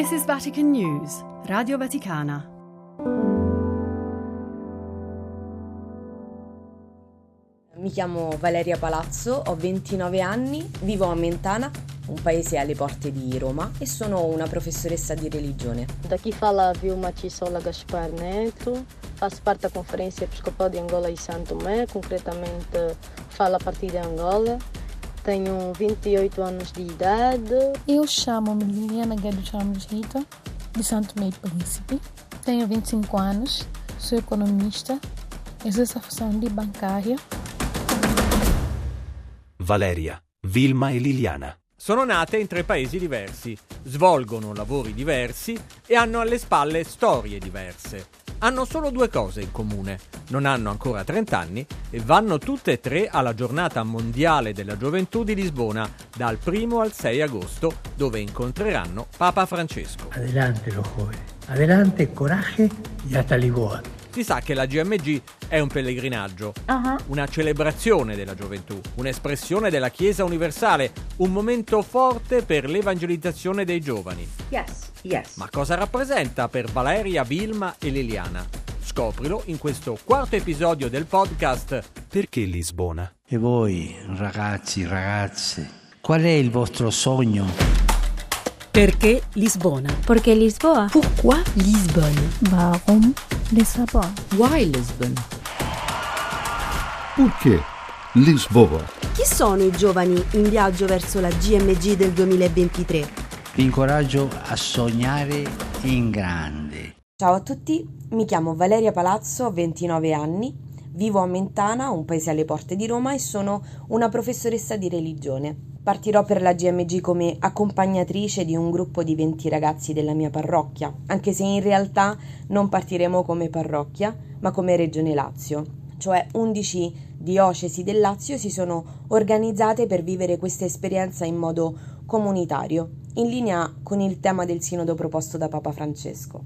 This is Vatican News, Radio Vaticana. Mi chiamo Valeria Palazzo, ho 29 anni, vivo a Mentana, un paese alle porte di Roma e sono una professoressa di religione. Daqui fala Vilma Tissola Gaspar Neto, faço parte da Conferência Episcopal de Angola e Santo Tomé, concretamente falo a partir de Angola. Tenho 28 anos de idade. Eu chamo-me Liliana Guedes Ramos Rita, de Santo Meio Príncipe. Tenho 25 anos, sou economista, exerço a função de bancária. Valeria, Vilma e Liliana. Sono nate in tre paesi diversi, svolgono lavori diversi e hanno alle spalle storie diverse. Hanno solo due cose in comune, non hanno ancora 30 anni e vanno tutte e tre alla giornata mondiale della gioventù di Lisbona dal 1 al 6 agosto dove incontreranno Papa Francesco. Adelante los jóvenes, adelante, coraje y hasta Lisboa. Si sa che la GMG è un pellegrinaggio, Uh-huh. una celebrazione della gioventù, un'espressione della Chiesa universale, un momento forte per l'evangelizzazione dei giovani. Yes, yes. Ma cosa rappresenta per Valeria, Vilma e Liliana? Scoprilo in questo quarto episodio del podcast Perché Lisbona? E voi, ragazzi, ragazze, qual è il vostro sogno? Perché Lisbona? Porque Lisboa. Pourquoi Lisbonne? Warum Lissabon? Why Lisbon? Perché Lisboa? Chi sono i giovani in viaggio verso la GMG del 2023? Vi incoraggio a sognare in grande. Ciao a tutti, mi chiamo Valeria Palazzo, ho 29 anni, vivo a Mentana, un paese alle porte di Roma e sono una professoressa di religione. Partirò per la GMG come accompagnatrice di un gruppo di 20 ragazzi della mia parrocchia, anche se in realtà non partiremo come parrocchia, ma come Regione Lazio. Cioè 11 diocesi del Lazio si sono organizzate per vivere questa esperienza in modo comunitario, in linea con il tema del sinodo proposto da Papa Francesco.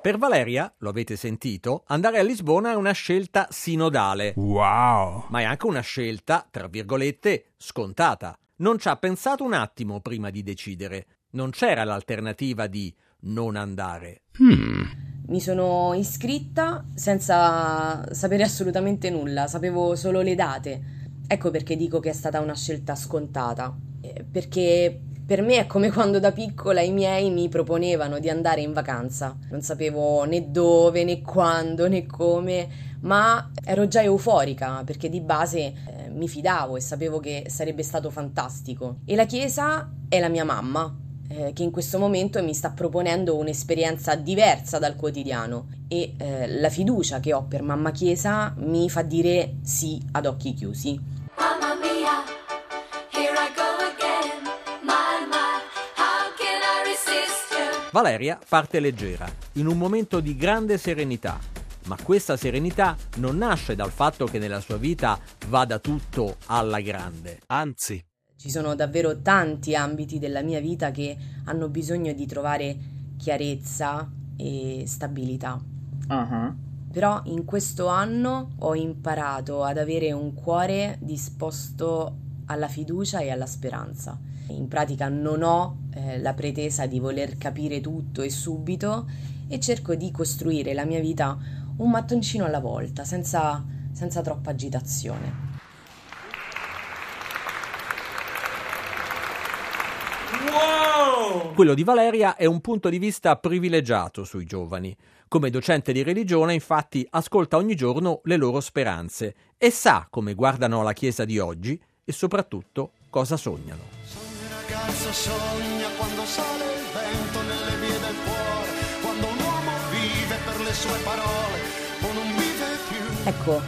Per Valeria, lo avete sentito, andare a Lisbona è una scelta sinodale, Wow! ma è anche una scelta, tra virgolette, scontata. Non ci ha pensato un attimo prima di decidere. Non c'era l'alternativa di non andare. Hmm. Mi sono iscritta senza sapere assolutamente nulla, sapevo solo le date. Ecco perché dico che è stata una scelta scontata. Eh, Perché per me è come quando da piccola i miei mi proponevano di andare in vacanza. Non sapevo né dove, né quando, né come, ma ero già euforica perché di base eh, mi fidavo e sapevo che sarebbe stato fantastico. E la chiesa è la mia mamma, eh, che in questo momento mi sta proponendo un'esperienza diversa dal quotidiano e eh, la fiducia che ho per mamma chiesa mi fa dire sì ad occhi chiusi. Valeria parte leggera, in un momento di grande serenità. Ma questa serenità non nasce dal fatto che nella sua vita vada tutto alla grande. Anzi, Ci sono davvero tanti ambiti della mia vita che hanno bisogno di trovare chiarezza e stabilità. Però in questo anno ho imparato ad avere un cuore disposto alla fiducia e alla speranza. In pratica non ho eh, la pretesa di voler capire tutto e subito e cerco di costruire la mia vita un mattoncino alla volta, senza, senza troppa agitazione. Quello di Valeria è un punto di vista privilegiato sui giovani. Come docente di religione, infatti, ascolta ogni giorno le loro speranze e sa come guardano la Chiesa di oggi e soprattutto cosa sognano. ragazzo sogna quando sale il vento nelle Ecco,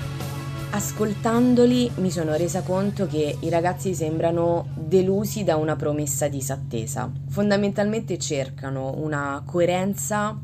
ascoltandoli mi sono resa conto che i ragazzi sembrano delusi da una promessa disattesa. Fondamentalmente cercano una coerenza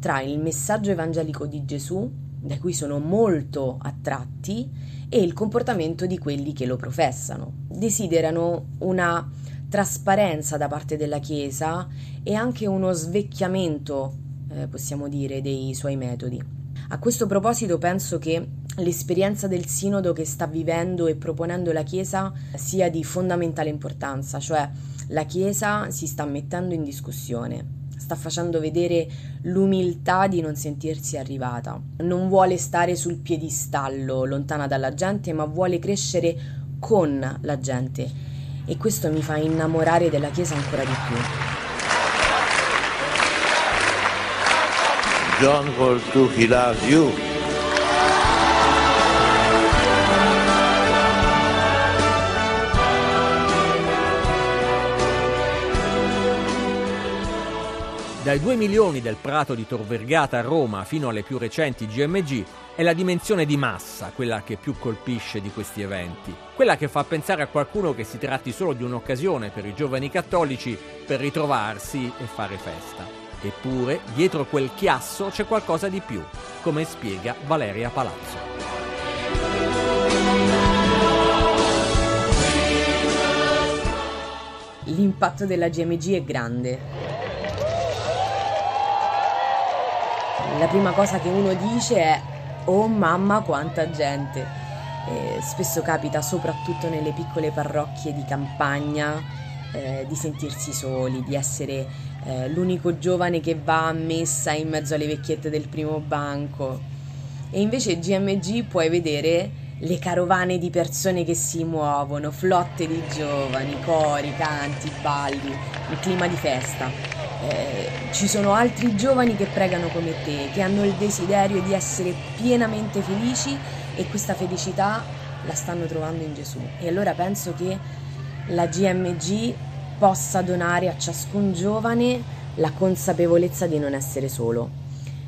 tra il messaggio evangelico di Gesù, da cui sono molto attratti, e il comportamento di quelli che lo professano. Desiderano una trasparenza da parte della Chiesa e anche uno svecchiamento, eh, possiamo dire, dei suoi metodi. A questo proposito penso che l'esperienza del sinodo che sta vivendo e proponendo la Chiesa sia di fondamentale importanza, cioè la Chiesa si sta mettendo in discussione, sta facendo vedere l'umiltà di non sentirsi arrivata. Non vuole stare sul piedistallo, lontana dalla gente, ma vuole crescere con la gente. E questo mi fa innamorare della Chiesa ancora di più. John he loves you. Dai 2 milioni del Prato di Tor Vergata a Roma fino alle più recenti GMG è la dimensione di massa quella che più colpisce di questi eventi, quella che fa pensare a qualcuno che si tratti solo di un'occasione per i giovani cattolici per ritrovarsi e fare festa. Eppure, dietro quel chiasso c'è qualcosa di più, come spiega Valeria Palazzo. L'impatto della GMG è grande. La prima cosa che uno dice è Oh mamma quanta gente! Eh, spesso capita soprattutto nelle piccole parrocchie di campagna eh, di sentirsi soli, di essere eh, l'unico giovane che va a messa in mezzo alle vecchiette del primo banco. E invece GMG puoi vedere le carovane di persone che si muovono, flotte di giovani, cori, canti, balli, il clima di festa. Eh, ci sono altri giovani che pregano come te, che hanno il desiderio di essere pienamente felici e questa felicità la stanno trovando in Gesù. E allora penso che la GMG possa donare a ciascun giovane la consapevolezza di non essere solo,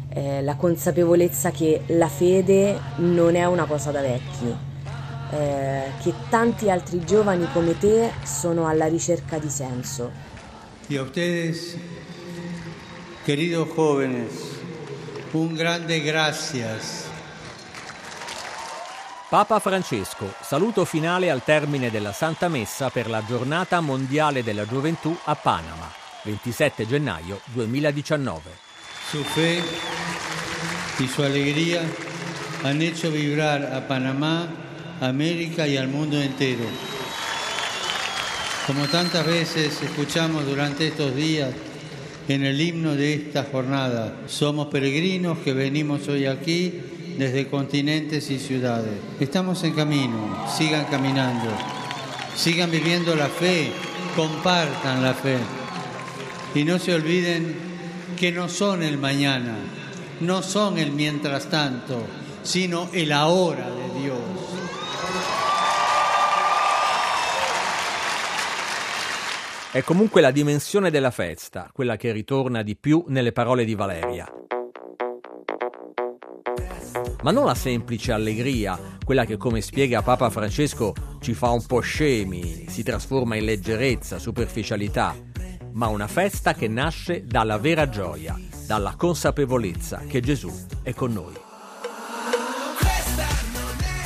eh, la consapevolezza che la fede non è una cosa da vecchi, eh, che tanti altri giovani come te sono alla ricerca di senso. Y a ustedes, queridos jóvenes, un grande gracias. Papa Francesco, saluto finale al termine della Santa Messa per la Giornata Mondiale della Gioventù a Panama, 27 gennaio 2019. Su fe y su alegría han hecho vibrar a Panamá, América y al mundo entero. Como tantas veces escuchamos durante estos días en el himno de esta jornada, somos peregrinos que venimos hoy aquí desde continentes y ciudades. Estamos en camino, sigan caminando, sigan viviendo la fe, compartan la fe y no se olviden que no son el mañana, no son el mientras tanto, sino el ahora de Dios. È comunque la dimensione della festa, quella che ritorna di più nelle parole di Valeria. Ma non la semplice allegria, quella che come spiega Papa Francesco ci fa un po' scemi, si trasforma in leggerezza, superficialità, ma una festa che nasce dalla vera gioia, dalla consapevolezza che Gesù è con noi.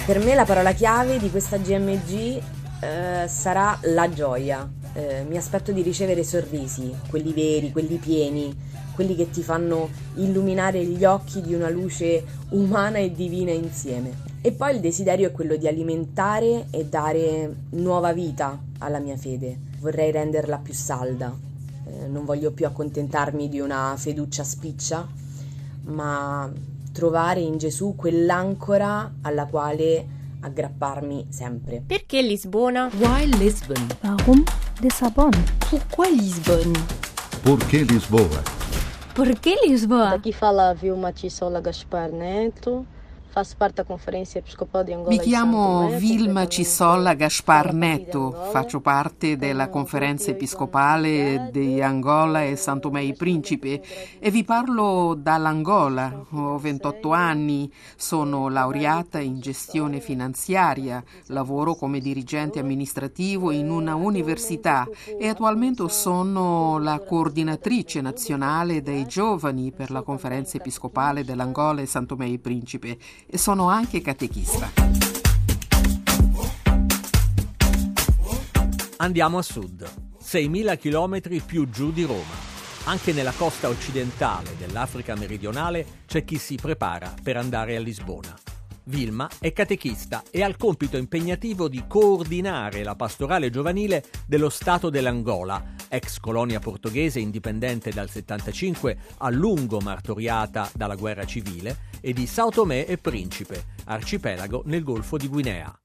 Per me la parola chiave di questa GMG eh, sarà la gioia. Eh, mi aspetto di ricevere sorrisi, quelli veri, quelli pieni, quelli che ti fanno illuminare gli occhi di una luce umana e divina insieme. E poi il desiderio è quello di alimentare e dare nuova vita alla mia fede. Vorrei renderla più salda. Eh, non voglio più accontentarmi di una feduccia spiccia, ma trovare in Gesù quell'ancora alla quale aggrapparmi sempre. Perché Lisbona? Why Lisbon? Warum Lissabon? Pourquoi Lisbonne? Por que Lisboa? Daqui fala Vilma Tissola Gaspar Neto, Mi chiamo Vilma Cisolla Gaspar Netto, faccio parte della conferenza episcopale di Angola e San Tomé e Principe. E vi parlo dall'Angola. Ho 28 anni, sono laureata in gestione finanziaria, lavoro come dirigente amministrativo in una università e attualmente sono la coordinatrice nazionale dei giovani per la conferenza episcopale dell'Angola e San Tomé e Principe sono anche catechista. Andiamo a sud, 6.000 km più giù di Roma. Anche nella costa occidentale dell'Africa meridionale c'è chi si prepara per andare a Lisbona. Vilma è catechista e ha il compito impegnativo di coordinare la pastorale giovanile dello Stato dell'Angola, ex colonia portoghese indipendente dal 75, a lungo martoriata dalla guerra civile, e di Sao Tomé e Principe, arcipelago nel Golfo di Guinea.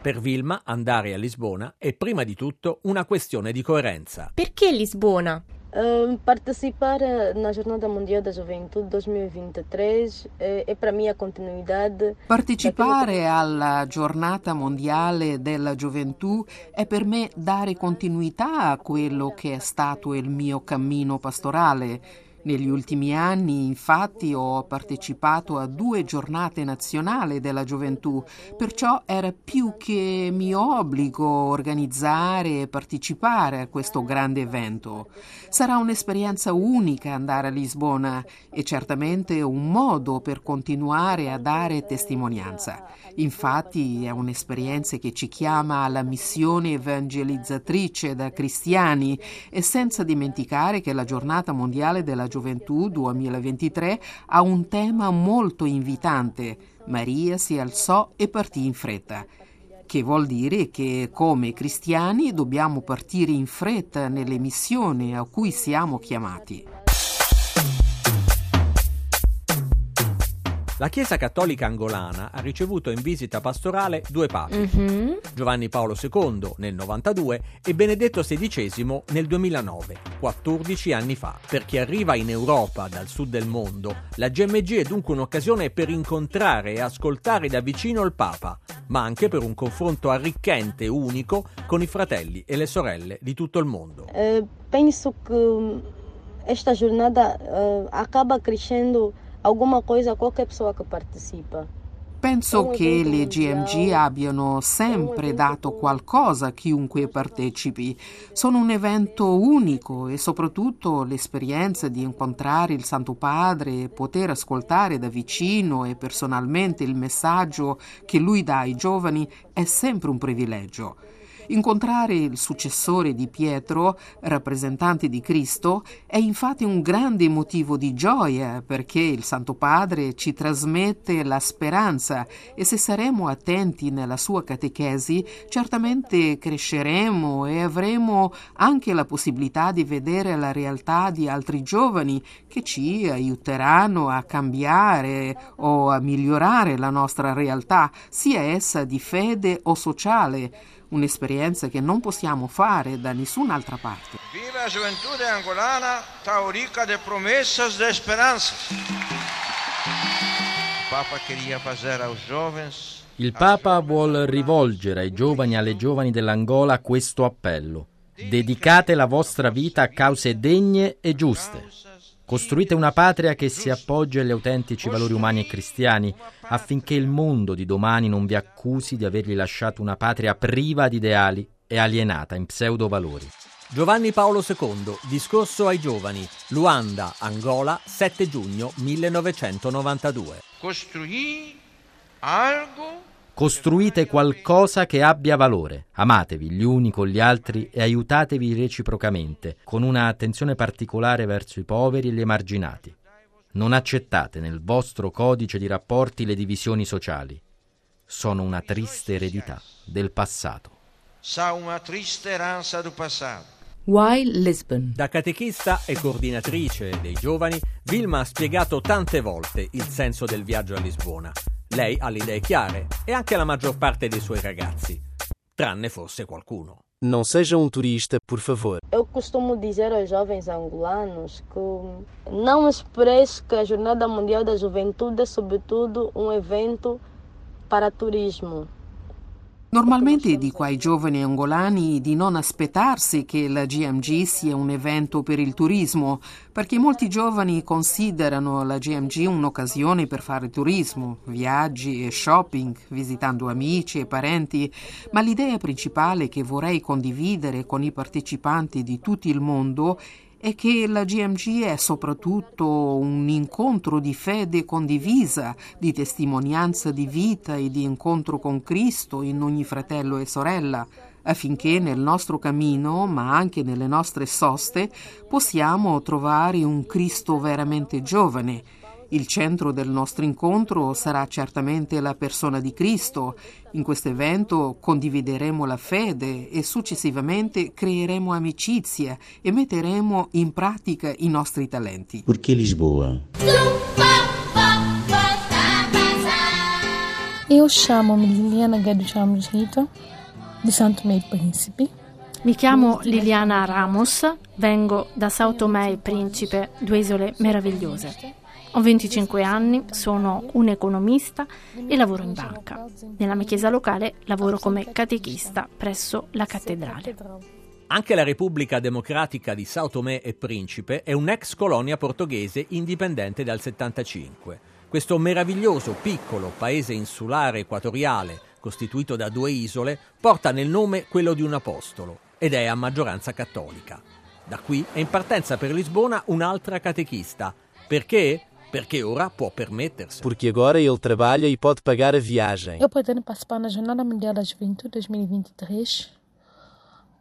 Per Vilma andare a Lisbona è prima di tutto una questione di coerenza. Perché Lisbona? Participar na Jornada Mundial da Juventude 2023 è, per me a continuidade. Partecipare alla giornata mondiale della gioventù è per me dare continuità a quello che è stato il mio cammino pastorale. Negli ultimi anni, infatti, ho partecipato a due giornate nazionali della gioventù, perciò era più che mio obbligo organizzare e partecipare a questo grande evento. Sarà un'esperienza unica andare a Lisbona e certamente un modo per continuare a dare testimonianza. Infatti è un'esperienza che ci chiama alla missione evangelizzatrice da cristiani e senza dimenticare che la giornata mondiale della Gioventù 2023 ha un tema molto invitante. Maria si alzò e partì in fretta che vuol dire che come cristiani dobbiamo partire in fretta nelle missioni a cui siamo chiamati. La Chiesa Cattolica Angolana ha ricevuto in visita pastorale due papi, Mhm. Giovanni Paolo II nel 92 e Benedetto XVI nel 2009, 14 anni fa. Per chi arriva in Europa dal sud del mondo, la GMG è dunque un'occasione per incontrare e ascoltare da vicino il Papa, ma anche per un confronto arricchente e unico con i fratelli e le sorelle di tutto il mondo. Eh, penso che hum, esta jornada eh, acaba crescendo alguma coisa a qualquer pessoa que participa. Penso che le GMG abbiano sempre dato qualcosa a chiunque partecipi. Sono un evento unico e soprattutto l'esperienza di incontrare il Santo Padre e poter ascoltare da vicino e personalmente il messaggio che lui dà ai giovani è sempre un privilegio. Incontrare il successore di Pietro, rappresentante di Cristo, è infatti un grande motivo di gioia perché il Santo Padre ci trasmette la speranza e se saremo attenti nella sua catechesi certamente cresceremo e avremo anche la possibilità di vedere la realtà di altri giovani che ci aiuteranno a cambiare o a migliorare la nostra realtà, sia essa di fede o sociale un'esperienza che non possiamo fare da nessun'altra parte. Viva a juventude angolana, tão rica de promessas de esperanças. O Papa queria fazer aos jovens Il Papa vuol rivolgere ai giovani e alle giovani dell'Angola questo appello. Dedicate la vostra vita a cause degne e giuste. Costruite una patria che si appoggi agli autentici valori umani e cristiani, affinché il mondo di domani non vi accusi di avergli lasciato una patria priva di ideali e alienata in pseudo-valori. Giovanni Paolo II, discorso ai giovani, Luanda, Angola, 7 giugno 1992. costruir algo Costruite qualcosa che abbia valore. Amatevi gli uni con gli altri e aiutatevi reciprocamente, con una attenzione particolare verso i poveri e gli emarginati. Non accettate nel vostro codice di rapporti le divisioni sociali. Sono una triste eredità del passato. sa uma triste herança do passado. Why Lisbon? Da catechista e coordinatrice dei giovani, Vilma ha spiegato tante volte il senso del viaggio a Lisbona. Lei ha le idee chiare e anche la maggior parte dei suoi ragazzi, tranne forse qualcuno. Não seja um turista, por favor. Eu costumo dizer aos jovens angolanos que não expresso que a Jornada Mundial da Juventude é, sobretudo, um evento para turismo. Normalmente dico ai giovani angolani di non aspettarsi che la GMG sia un evento per il turismo, perché molti giovani considerano la GMG un'occasione per fare turismo, viaggi e shopping, visitando amici e parenti, ma l'idea principale che vorrei condividere con i partecipanti di tutto il mondo che la GMG è soprattutto un incontro di fede condivisa, di testimonianza di vita e di incontro con Cristo in ogni fratello e sorella, affinché nel nostro cammino, ma anche nelle nostre soste, possiamo trovare un Cristo veramente giovane. Il centro del nostro incontro sarà certamente la persona di Cristo. In questo evento condivideremo la fede e successivamente creeremo amicizia e metteremo in pratica i nostri talenti. Porquê Lisboa? Eu chamo-me Liliana Guedes Ramos Rita, di Santo Meio Príncipe. Mi chiamo Liliana Ramos, vengo da Sao Tomé e Principe, due isole meravigliose. Ho 25 anni, sono un economista e lavoro in banca. Nella mia chiesa locale lavoro come catechista presso la cattedrale. Anche la Repubblica Democratica di Sao Tomé e Principe è un'ex colonia portoghese indipendente dal 75. Questo meraviglioso piccolo paese insulare equatoriale, costituito da due isole, porta nel nome quello di un apostolo ed è a maggioranza cattolica. Da qui è in partenza per Lisbona un'altra catechista. Perché? Perché ora può permettersi. Porque agora ele trabalha e pode pagar a viagem. Eu pretendo participar na Jornada Mundial da Juventude 2023,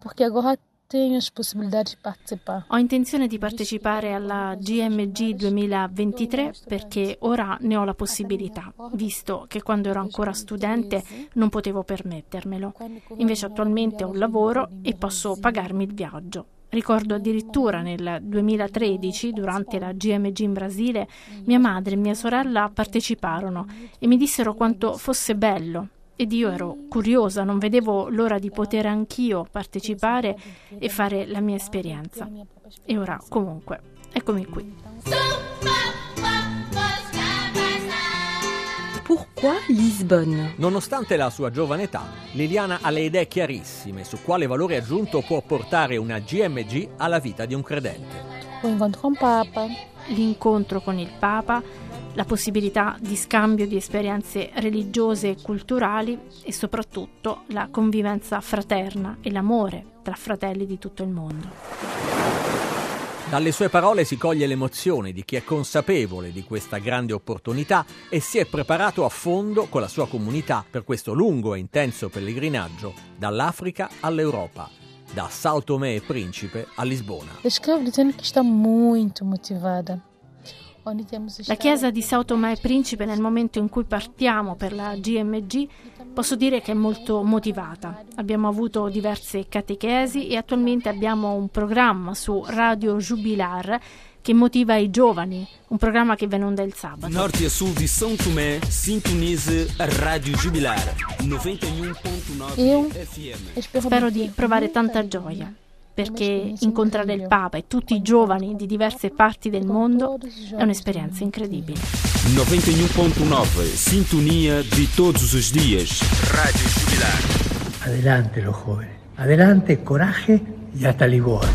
porque agora tenho as possibilidades de participar. Ho intenzione di partecipare alla GMG 2023 perché ora ne ho la possibilità, visto che quando ero ancora studente non potevo permettermelo. Invece attualmente ho un lavoro e posso pagarmi il viaggio. Ricordo addirittura nel 2013, durante la GMG in Brasile, mia madre e mia sorella parteciparono e mi dissero quanto fosse bello ed io ero curiosa, non vedevo l'ora di poter anch'io partecipare e fare la mia esperienza. E ora, comunque, eccomi qui. Pourquoi Lisbonne Nonostante la sua giovane età, Liliana ha le idee chiarissime su quale valore aggiunto può portare una GMG alla vita di un credente. O incontro con Papa, L'incontro con il Papa, la possibilità di scambio di esperienze religiose e culturali e soprattutto la convivenza fraterna e l'amore tra fratelli di tutto il mondo. Dalle sue parole si coglie l'emozione di chi è consapevole di questa grande opportunità e si è preparato a fondo con la sua comunità per questo lungo e intenso pellegrinaggio dall'Africa all'Europa, da Sao Tomé e Principe a Lisbona. escrevo dizendo que está muito motivada. La chiesa di Sao Tomé e Principe nel momento in cui partiamo per la GMG posso dire che è molto motivata. Abbiamo avuto diverse catechesi e attualmente abbiamo un programma su Radio Jubilar che motiva i giovani, un programma che viene onda il sabato. Norte a sul di São Tomé, sintonize a Rádio Jubilar 91.9 Eu FM. Spero di provare tanta gioia perché incontrare il Papa e tutti i giovani di diverse parti del mondo è un'esperienza incredibile. 91.9, sintonia di todos os dias. Rádio Jubilar. Adelante los jóvenes. Adelante, coraje y hasta Lisboa.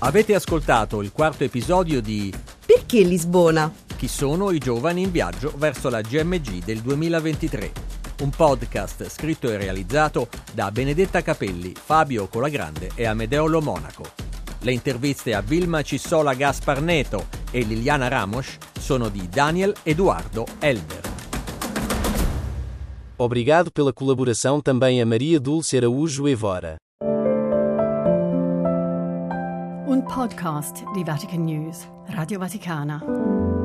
Avete ascoltato il quarto episodio di Perché Lisbona? Chi sono i giovani in viaggio verso la GMG del 2023? Un podcast scritto e realizzato da Benedetta Capelli, Fabio Colagrande e Amedeo Lo Monaco. Le interviste a Vilma Cissola Gasparneto e Liliana Ramos sono di Daniel Eduardo Elber. Obrigado pela colaboração também a Maria Dulce Araújo Evora. Un podcast di Vatican News, Radio Vaticana.